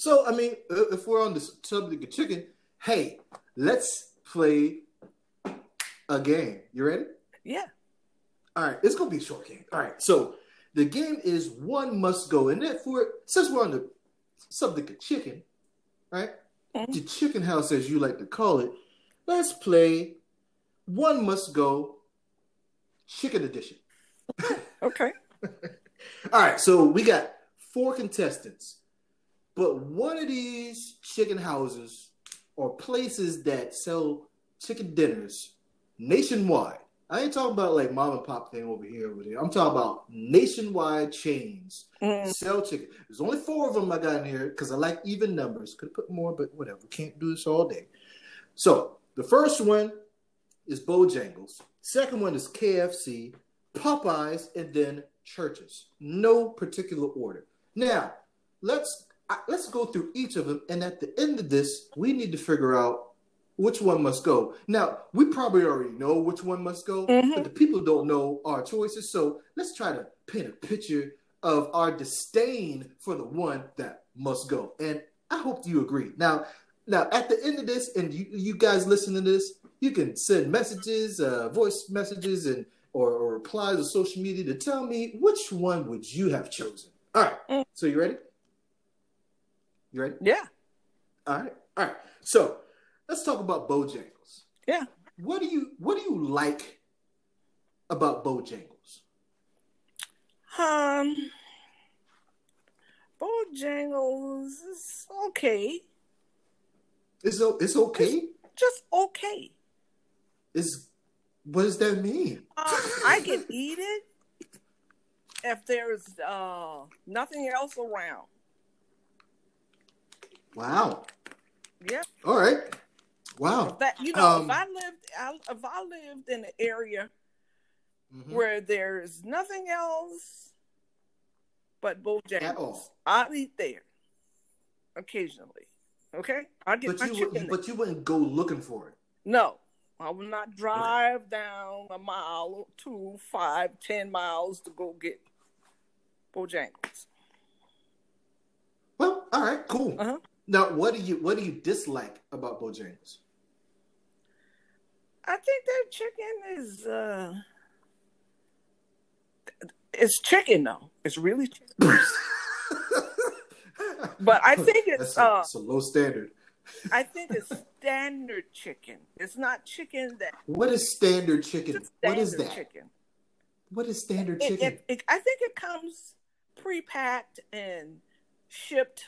So I mean, if we're on the subject of chicken, hey, let's play a game. You ready? Yeah. All right, it's gonna be a short game. All right, so the game is one must go, and for since we're on the subject of chicken, right? Mm-hmm. The chicken house, as you like to call it, let's play one must go chicken edition. okay. All right, so we got four contestants, but one of these chicken houses or places that sell chicken dinners nationwide. I ain't talking about like mom and pop thing over here over there. I'm talking about nationwide chains mm. sell chicken. There's only four of them I got in here because I like even numbers. Could have put more, but whatever. Can't do this all day. So the first one is Bojangles. Second one is KFC, Popeyes, and then Church's. No particular order. Now, let's let's go through each of them, and at the end of this, we need to figure out which one must go. Now, we probably already know which one must go, mm-hmm. but the people don't know our choices. So let's try to paint a picture of our disdain for the one that must go. And I hope you agree. Now, now at the end of this, and you, you guys listen to this, you can send messages, uh, voice messages, and or, or replies on social media to tell me which one would you have chosen. All right. Mm. So you ready? You ready? Yeah. All right. All right. So let's talk about Bojangles. Yeah. What do you What do you like about Bojangles? Um, Bojangles is okay. It's it's okay. It's just okay. Is what does that mean? Uh, I can eat it if there's uh, nothing else around. Wow. Yeah. All right. Wow. That you know, um, if I lived, if I lived in an area mm-hmm. where there's nothing else but Bojangles, I'll eat there occasionally. Okay, I get but my you chicken. But you wouldn't go looking for it. No, I will not drive down a mile, two, five, ten miles to go get Bojangles. Well, all right, cool. Uh-huh. Now, what do you what do you dislike about Bojangles? I think their chicken is uh it's chicken though. It's really chicken. but I think it's a, uh, it's a low standard. I think it's standard chicken. It's not chicken that. What is standard chicken? Standard what is that? Chicken. What is standard it, chicken? It, it, I think it comes pre-packed and shipped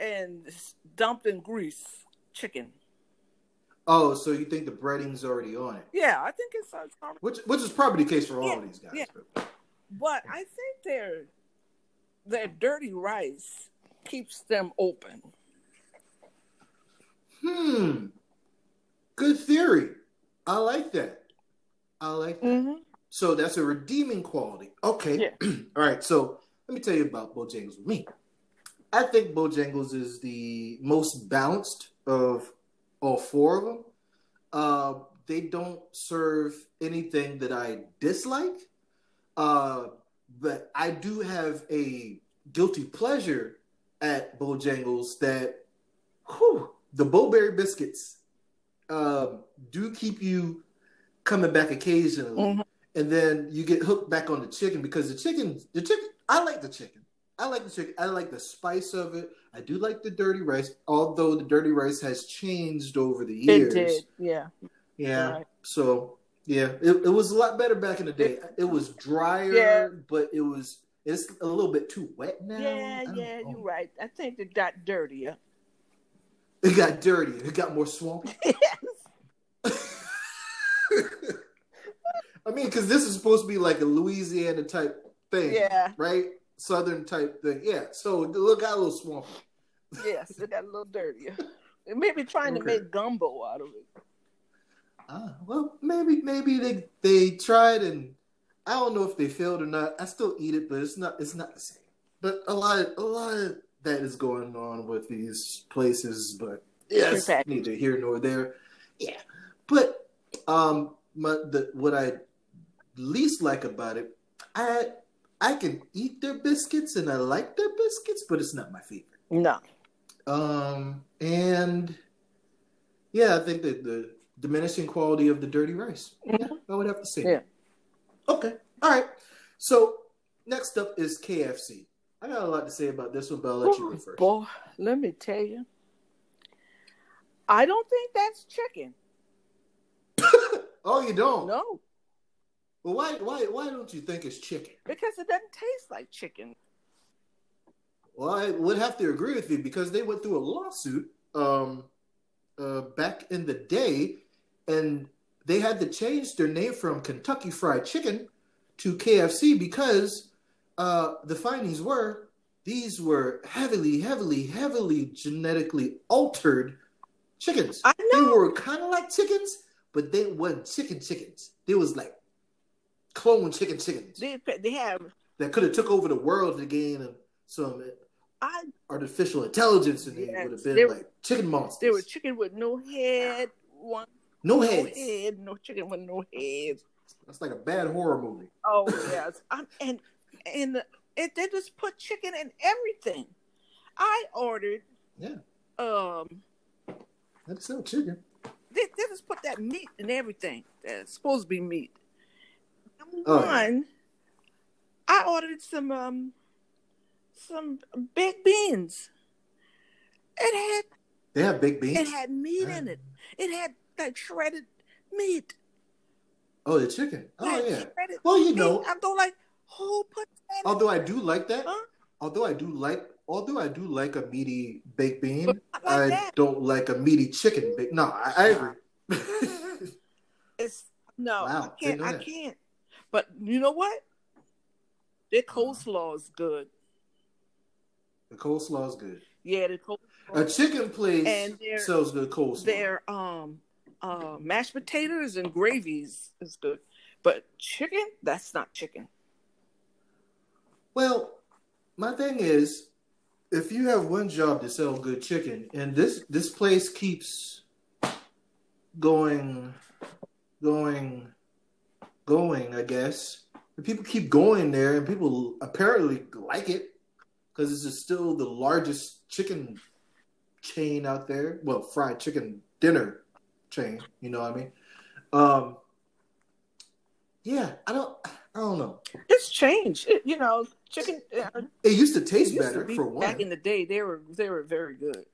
and dumped in grease chicken. Oh, so you think the breading's already on it? Yeah, I think it's, it's already... which which is probably the case for all yeah, of these guys. Yeah. But. but I think their their dirty rice keeps them open. Hmm. Good theory. I like that. I like that. Mm-hmm. So that's a redeeming quality. Okay. Yeah. All right. So let me tell you about Bojangles with me. I think Bojangles is the most balanced of all four of them. Uh, they don't serve anything that I dislike, uh, but I do have a guilty pleasure at Bojangles that, whew, the Bo-Berry biscuits uh, do keep you coming back occasionally, mm-hmm. and then you get hooked back on the chicken because the chicken, the chicken, I like the chicken. I like the chicken. I like the spice of it. I do like the dirty rice, although the dirty rice has changed over the years. It did, yeah. Yeah. Right. So yeah, it, it was a lot better back in the day. It was drier, yeah. but it was it's a little bit too wet now. Yeah, yeah, know. you're right. I think it got dirtier. It got dirtier. It got more swampy. Yes. I mean, because this is supposed to be like a Louisiana type thing, yeah, right? Southern type thing, yeah. So it got a little swampy. yes, it got a little dirtier. It may be trying okay. to make gumbo out of it. Ah, well, maybe maybe they they tried and I don't know if they failed or not. I still eat it, but it's not it's not the same. But a lot of, a lot of that is going on with these places, but yes, neither here nor there. Yeah, but um, my the what I least like about it, I I can eat their biscuits and I like their biscuits, but it's not my favorite. No. Um, and yeah, I think that the diminishing quality of the dirty rice. Mm-hmm. Yeah, I would have to say. Yeah. Okay. All right. So next up is KFC. I got a lot to say about this one, but I'll let you go first. Boy, let me tell you. I don't think that's chicken. oh, you don't? No. Well, why why why don't you think it's chicken? Because it doesn't taste like chicken. Well, I would have to agree with you because they went through a lawsuit um, uh, back in the day, and they had to change their name from Kentucky Fried Chicken to KFC because uh, the findings were these were heavily, heavily, heavily genetically altered chickens. I know. They were kind of like chickens, but they weren't chicken chickens. They was like clone chicken chickens. They, they have that could have took over the world to gain some I, artificial intelligence, and yes, they would have been like chicken monsters. They were chicken with no head, one no, no heads. head, no chicken with no head. That's like a bad horror movie. Oh yes, I'm, and and it, they just put chicken in everything. I ordered. Yeah. Um. That's still chicken. They, they just put that meat in everything. That's supposed to be meat. Oh, one, I ordered some um some baked beans. It had they have baked beans. It had meat in it. It had like shredded meat. Oh, the chicken. Oh yeah. Well, you know, I don't like who put that. Although I do like that. Huh? Although I do like, although I do like a meaty baked bean, I, like I don't like a meaty chicken. No, I, I agree. it's no, wow, I can't. I can't. But you know what? Their coleslaw is good. The coleslaw is good. Yeah, the coleslaw. A chicken place and sells good coleslaw. Their um, uh, mashed potatoes and gravies is good, but chicken that's not chicken. Well, my thing is, if you have one job to sell good chicken, and this this place keeps going, going going, I guess. And people keep going there, and people apparently like it because this is still the largest chicken chain out there. Well, fried chicken dinner chain. You know what I mean? Um, yeah, I don't. I don't know. It's changed. It, you know, chicken. Uh, it used to taste used better to for one. Back in the day, they were they were very good.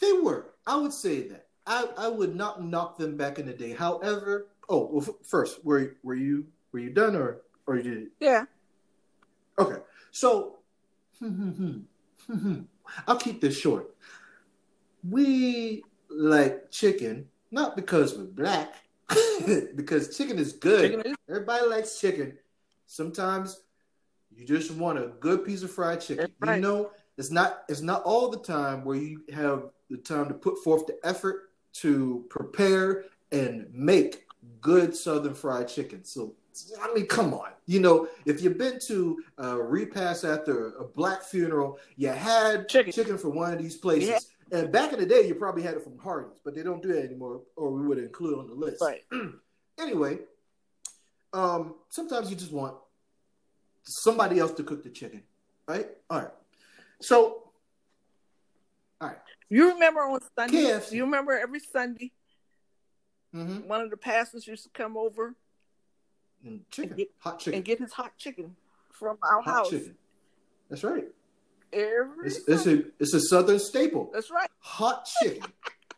They were. I would say that. I, I would not knock them back in the day. However, Oh, well, first, were were you were you done or or you did? Yeah. Okay, so I'll keep this short. We like chicken not because we're black, because chicken is good. Chicken is- Everybody likes chicken. Sometimes you just want a good piece of fried chicken. Right. You know, it's not it's not all the time where you have the time to put forth the effort to prepare and make good Southern fried chicken. So I mean, come on. You know, if you've been to a repast after a black funeral, you had chicken, chicken from one of these places. Yeah. And back in the day, you probably had it from Hardee's, but they don't do that anymore, or we would include it on the list. Right. anyway, um, sometimes you just want somebody else to cook the chicken, right? All right. So, all right. You remember on Sunday? KFC. You remember every Sunday Mm-hmm. One of the pastors used to come over and chicken, and get, hot chicken, and get his hot chicken from our hot house. Chicken. That's right. Every it's, it's, a it's a southern staple. That's right. Hot chicken,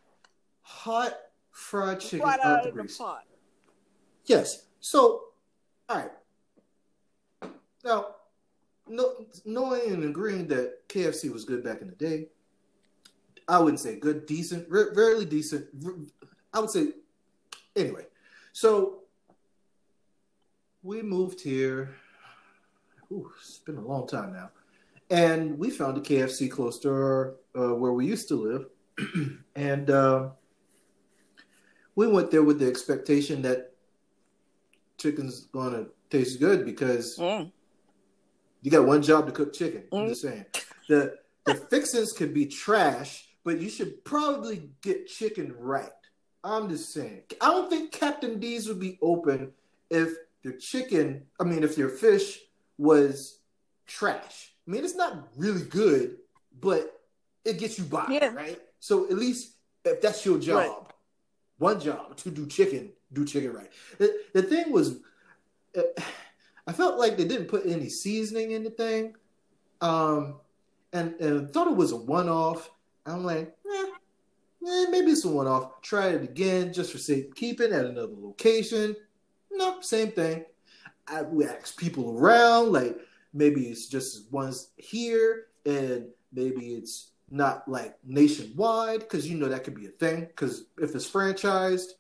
hot fried chicken right out of the, the pot. Yes. So, all right. Now, no, knowing and agreeing that KFC was good back in the day, I wouldn't say good, decent, very decent. I would say Anyway, so we moved here. Ooh, it's been a long time now, and we found a KFC close to our, uh, where we used to live, and uh, we went there with the expectation that chicken's gonna taste good because mm. you got one job to cook chicken. Mm. I'm just saying the the fixings could be trash, but you should probably get chicken right. I'm just saying. I don't think Captain D's would be open if the chicken, I mean, if your fish was trash. I mean, it's not really good, but it gets you by, yeah. right? So at least if that's your job, right. one job to do chicken, do chicken right. The, the thing was, uh, I felt like they didn't put any seasoning in the thing, um, and, and thought it was a one off. I'm like, eh, eh, maybe it's a one off. Try it again just for safekeeping at another location. No, same thing. I we ask people around, like maybe it's just ones here, and maybe it's not like nationwide because you know that could be a thing. Because if it's franchised,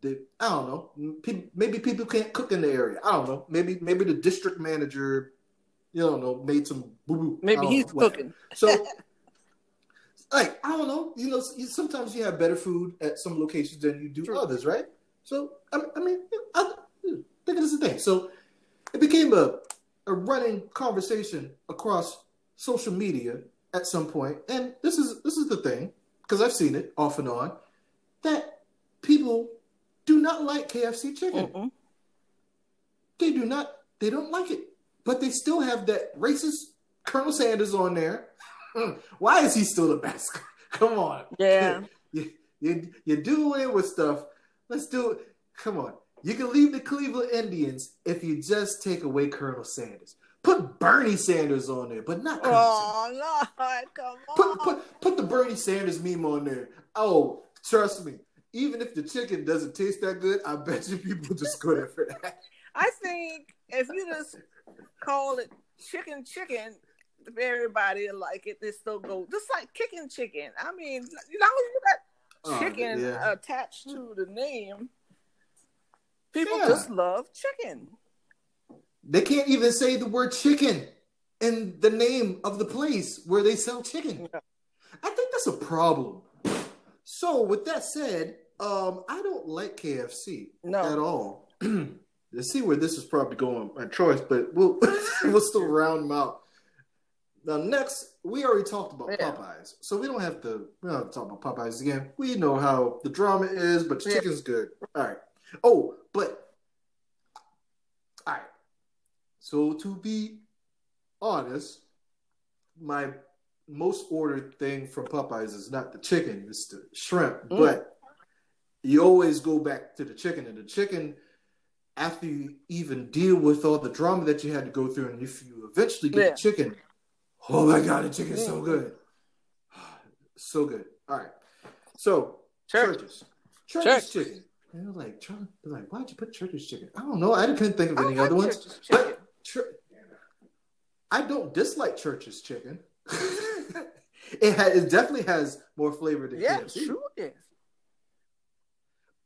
they, I don't know. People, maybe people can't cook in the area. I don't know. Maybe maybe the district manager, you don't know, made some boo boo. Maybe he's know, cooking. So, like I don't know. You know, sometimes you have better food at some locations than you do True. others, right? So I, I mean, I, think it's a thing. So it became a a running conversation across social media at some point, and this is this is the thing because I've seen it off and on that people do not like KFC chicken. Mm-mm. They do not. They don't like it, but they still have that racist Colonel Sanders on there. Why is he still the best? Come on. Yeah. You, you, you're doing with stuff. Let's do it. Come on. You can leave the Cleveland Indians if you just take away Colonel Sanders. Put Bernie Sanders on there, but not. Colonel oh Lord, come on. Put, put put the Bernie Sanders meme on there. Oh, trust me. Even if the chicken doesn't taste that good, I bet you people just go there for that. I think if you just call it chicken chicken, everybody like it. They still go just like kicking chicken. I mean, you know, you got oh, chicken yeah. attached to the name. People yeah. just love chicken. They can't even say the word chicken in the name of the place where they sell chicken. I think that's a problem. So, with that said, um, I don't like KFC no. at all. Let's see where this is probably going my choice, but we'll we'll still round them out. Now, next, we already talked about yeah. Popeyes, so we don't have to we don't have to talk about Popeyes again. We know how the drama is, but the yeah. chicken's good. All right. Oh, but all right. So to be honest, my most ordered thing from Popeyes is not the chicken, it's the shrimp. Mm. But you always go back to the chicken, and the chicken, after you even deal with all the drama that you had to go through, and if you eventually get yeah. the chicken, oh my god, the chicken's so good, so good. All right, so Church. Church's, Church's Church. chicken. And they're like, they're like, why'd you put church's chicken? I don't know. I couldn't think of any other ones. But I don't dislike church's chicken. it, ha- it definitely has more flavor than yeah, KFC. Sure is.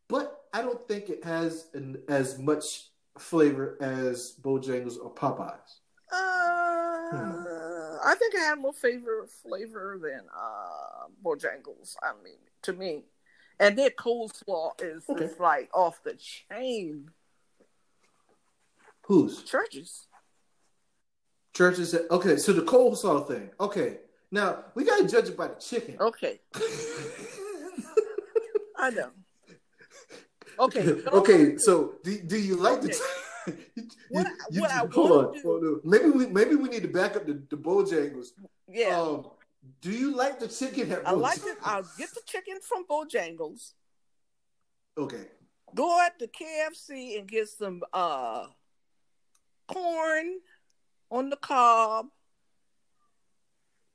But I don't think it has an, as much flavor as Bojangles or Popeyes. Uh, hmm. I think I have more flavor flavor than uh, Bojangles. I mean, to me, and their coleslaw is, okay. is like off the chain. Whose Church's? Church's. Okay, so the coleslaw thing. Okay, now we gotta judge it by the chicken. Okay. I know. Okay. Okay. So do, do you like okay. the? you, what, you, what I hold on, hold on. Maybe we maybe we need to back up the, the Bojangles. Yeah. Um, do you like the chicken at I like it. I'll get the chicken from Bojangles. Okay. Go at the KFC and get some uh corn on the cob,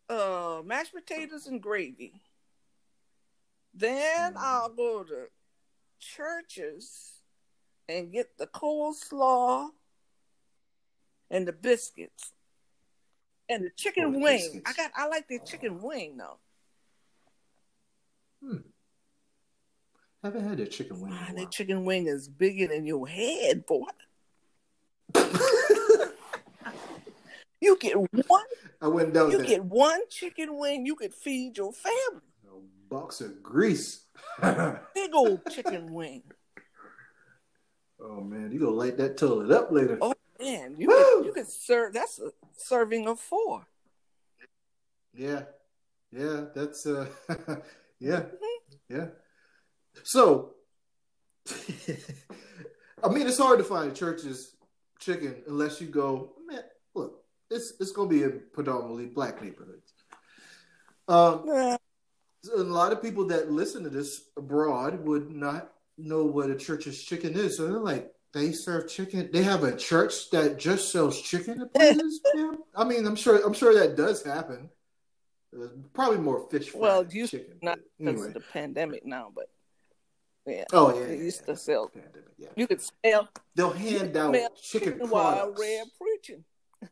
uh mashed potatoes and gravy. Then mm. I'll go to Church's and get the coleslaw and the biscuits and the chicken oh, wing. Biscuits. I got I like the chicken wing though. Hmm. Haven't had a chicken wing. Man, that chicken wing is bigger than your head, boy. you get one. I went down. You get one chicken wing. You could feed your family. A box of grease. Big old chicken wing. Oh man, you gonna light that toilet up later? Oh man, you could, you could serve. That's a serving of four. Yeah, yeah, that's uh, yeah, mm-hmm. yeah. So, I mean, it's hard to find a church's chicken unless you go. Man, look, it's it's gonna be in predominantly black neighborhoods. Um, yeah. a lot of people that listen to this abroad would not know what a church's chicken is. So they're like, they serve chicken. They have a church that just sells chicken at places. yeah. I mean, I'm sure. I'm sure that does happen. Probably more fish. Well, you chicken. Not because anyway. of the pandemic now, but yeah. Oh yeah. They used to sell. Pandemic, yeah. You could smell. They'll hand out chicken, chicken while red preaching.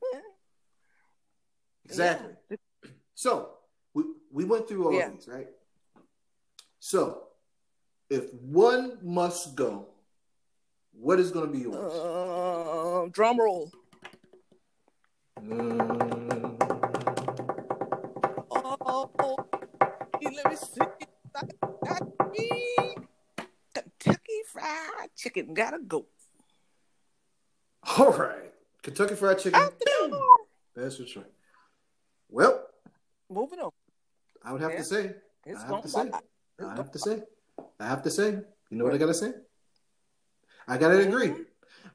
exactly. Yeah. So we we went through all yeah. these, right? So if one must go, what is going to be yours? Uh, drum roll. Mm. Oh, let me see. Kentucky Fried Chicken gotta go. All right, Kentucky Fried Chicken. That's what's right. Well, moving on. I would have yeah. to say. It's I have to say. I have to say. I have to say. You know what I gotta say? I gotta agree.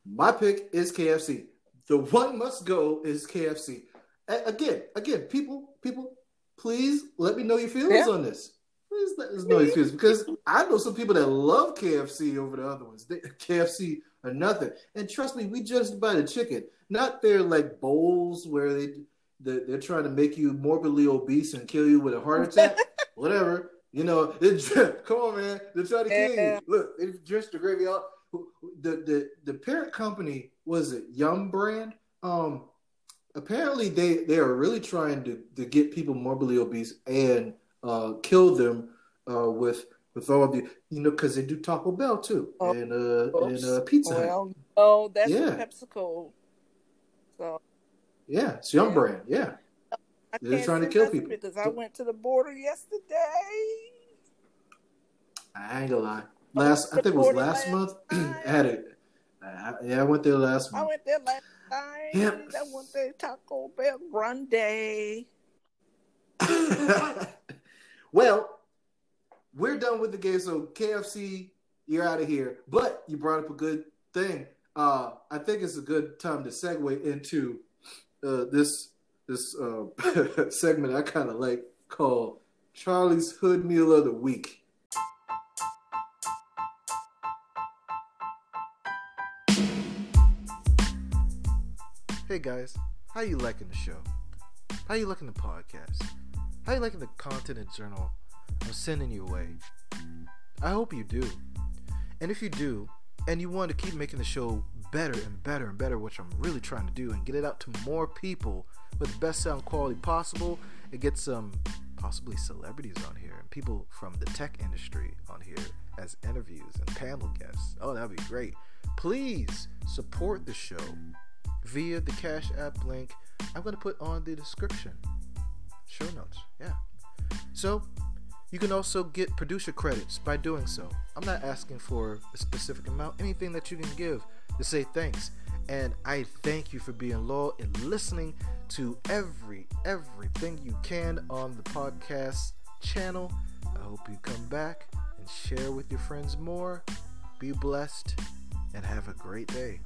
My pick is KFC. The one must go is KFC. A- again, again, people, people, please let me know your feelings yeah. on this. Please let us know your feelings because I know some people that love KFC over the other ones. They, KFC or nothing. And trust me, we just buy the chicken, not their like bowls where they they're trying to make you morbidly obese and kill you with a heart attack. Whatever. You know, come on, man. They're trying to kill you. Look, they drenched the gravy out. The the the parent company was it Yum Brand. Um, apparently they they are really trying to to get people morbidly obese and uh kill them uh with with all of the you know because they do Taco Bell too oh, and uh oops. and uh Pizza well, Oh, that's yeah. PepsiCo. So yeah, it's Yum yeah. Brand. Yeah. I They're trying to kill people because I went to the border yesterday. I ain't gonna lie. Last I, think it was last, last month. I had it. Uh, yeah, I went there last month. I went there last time. Yep. I went there Taco Bell Grande. well, we're done with the game. So KFC, you're out of here. But you brought up a good thing. Uh, I think it's a good time to segue into uh, this this uh, segment I kind of like called Charlie's Hood Meal of the Week. Hey guys, how you liking the show? How you liking the podcast? How you liking the content and journal I'm sending you away? I hope you do. And if you do, and you want to keep making the show better and better and better, which I'm really trying to do, and get it out to more people with the best sound quality possible, and get some possibly celebrities on here and people from the tech industry on here as interviews and panel guests. Oh, that'd be great. Please support the show via the Cash App link I'm going to put on the description. Show notes. Yeah. So, you can also get producer credits by doing so. I'm not asking for a specific amount, anything that you can give to say thanks. And I thank you for being loyal and listening to every everything you can on the podcast channel. I hope you come back and share with your friends more. Be blessed and have a great day.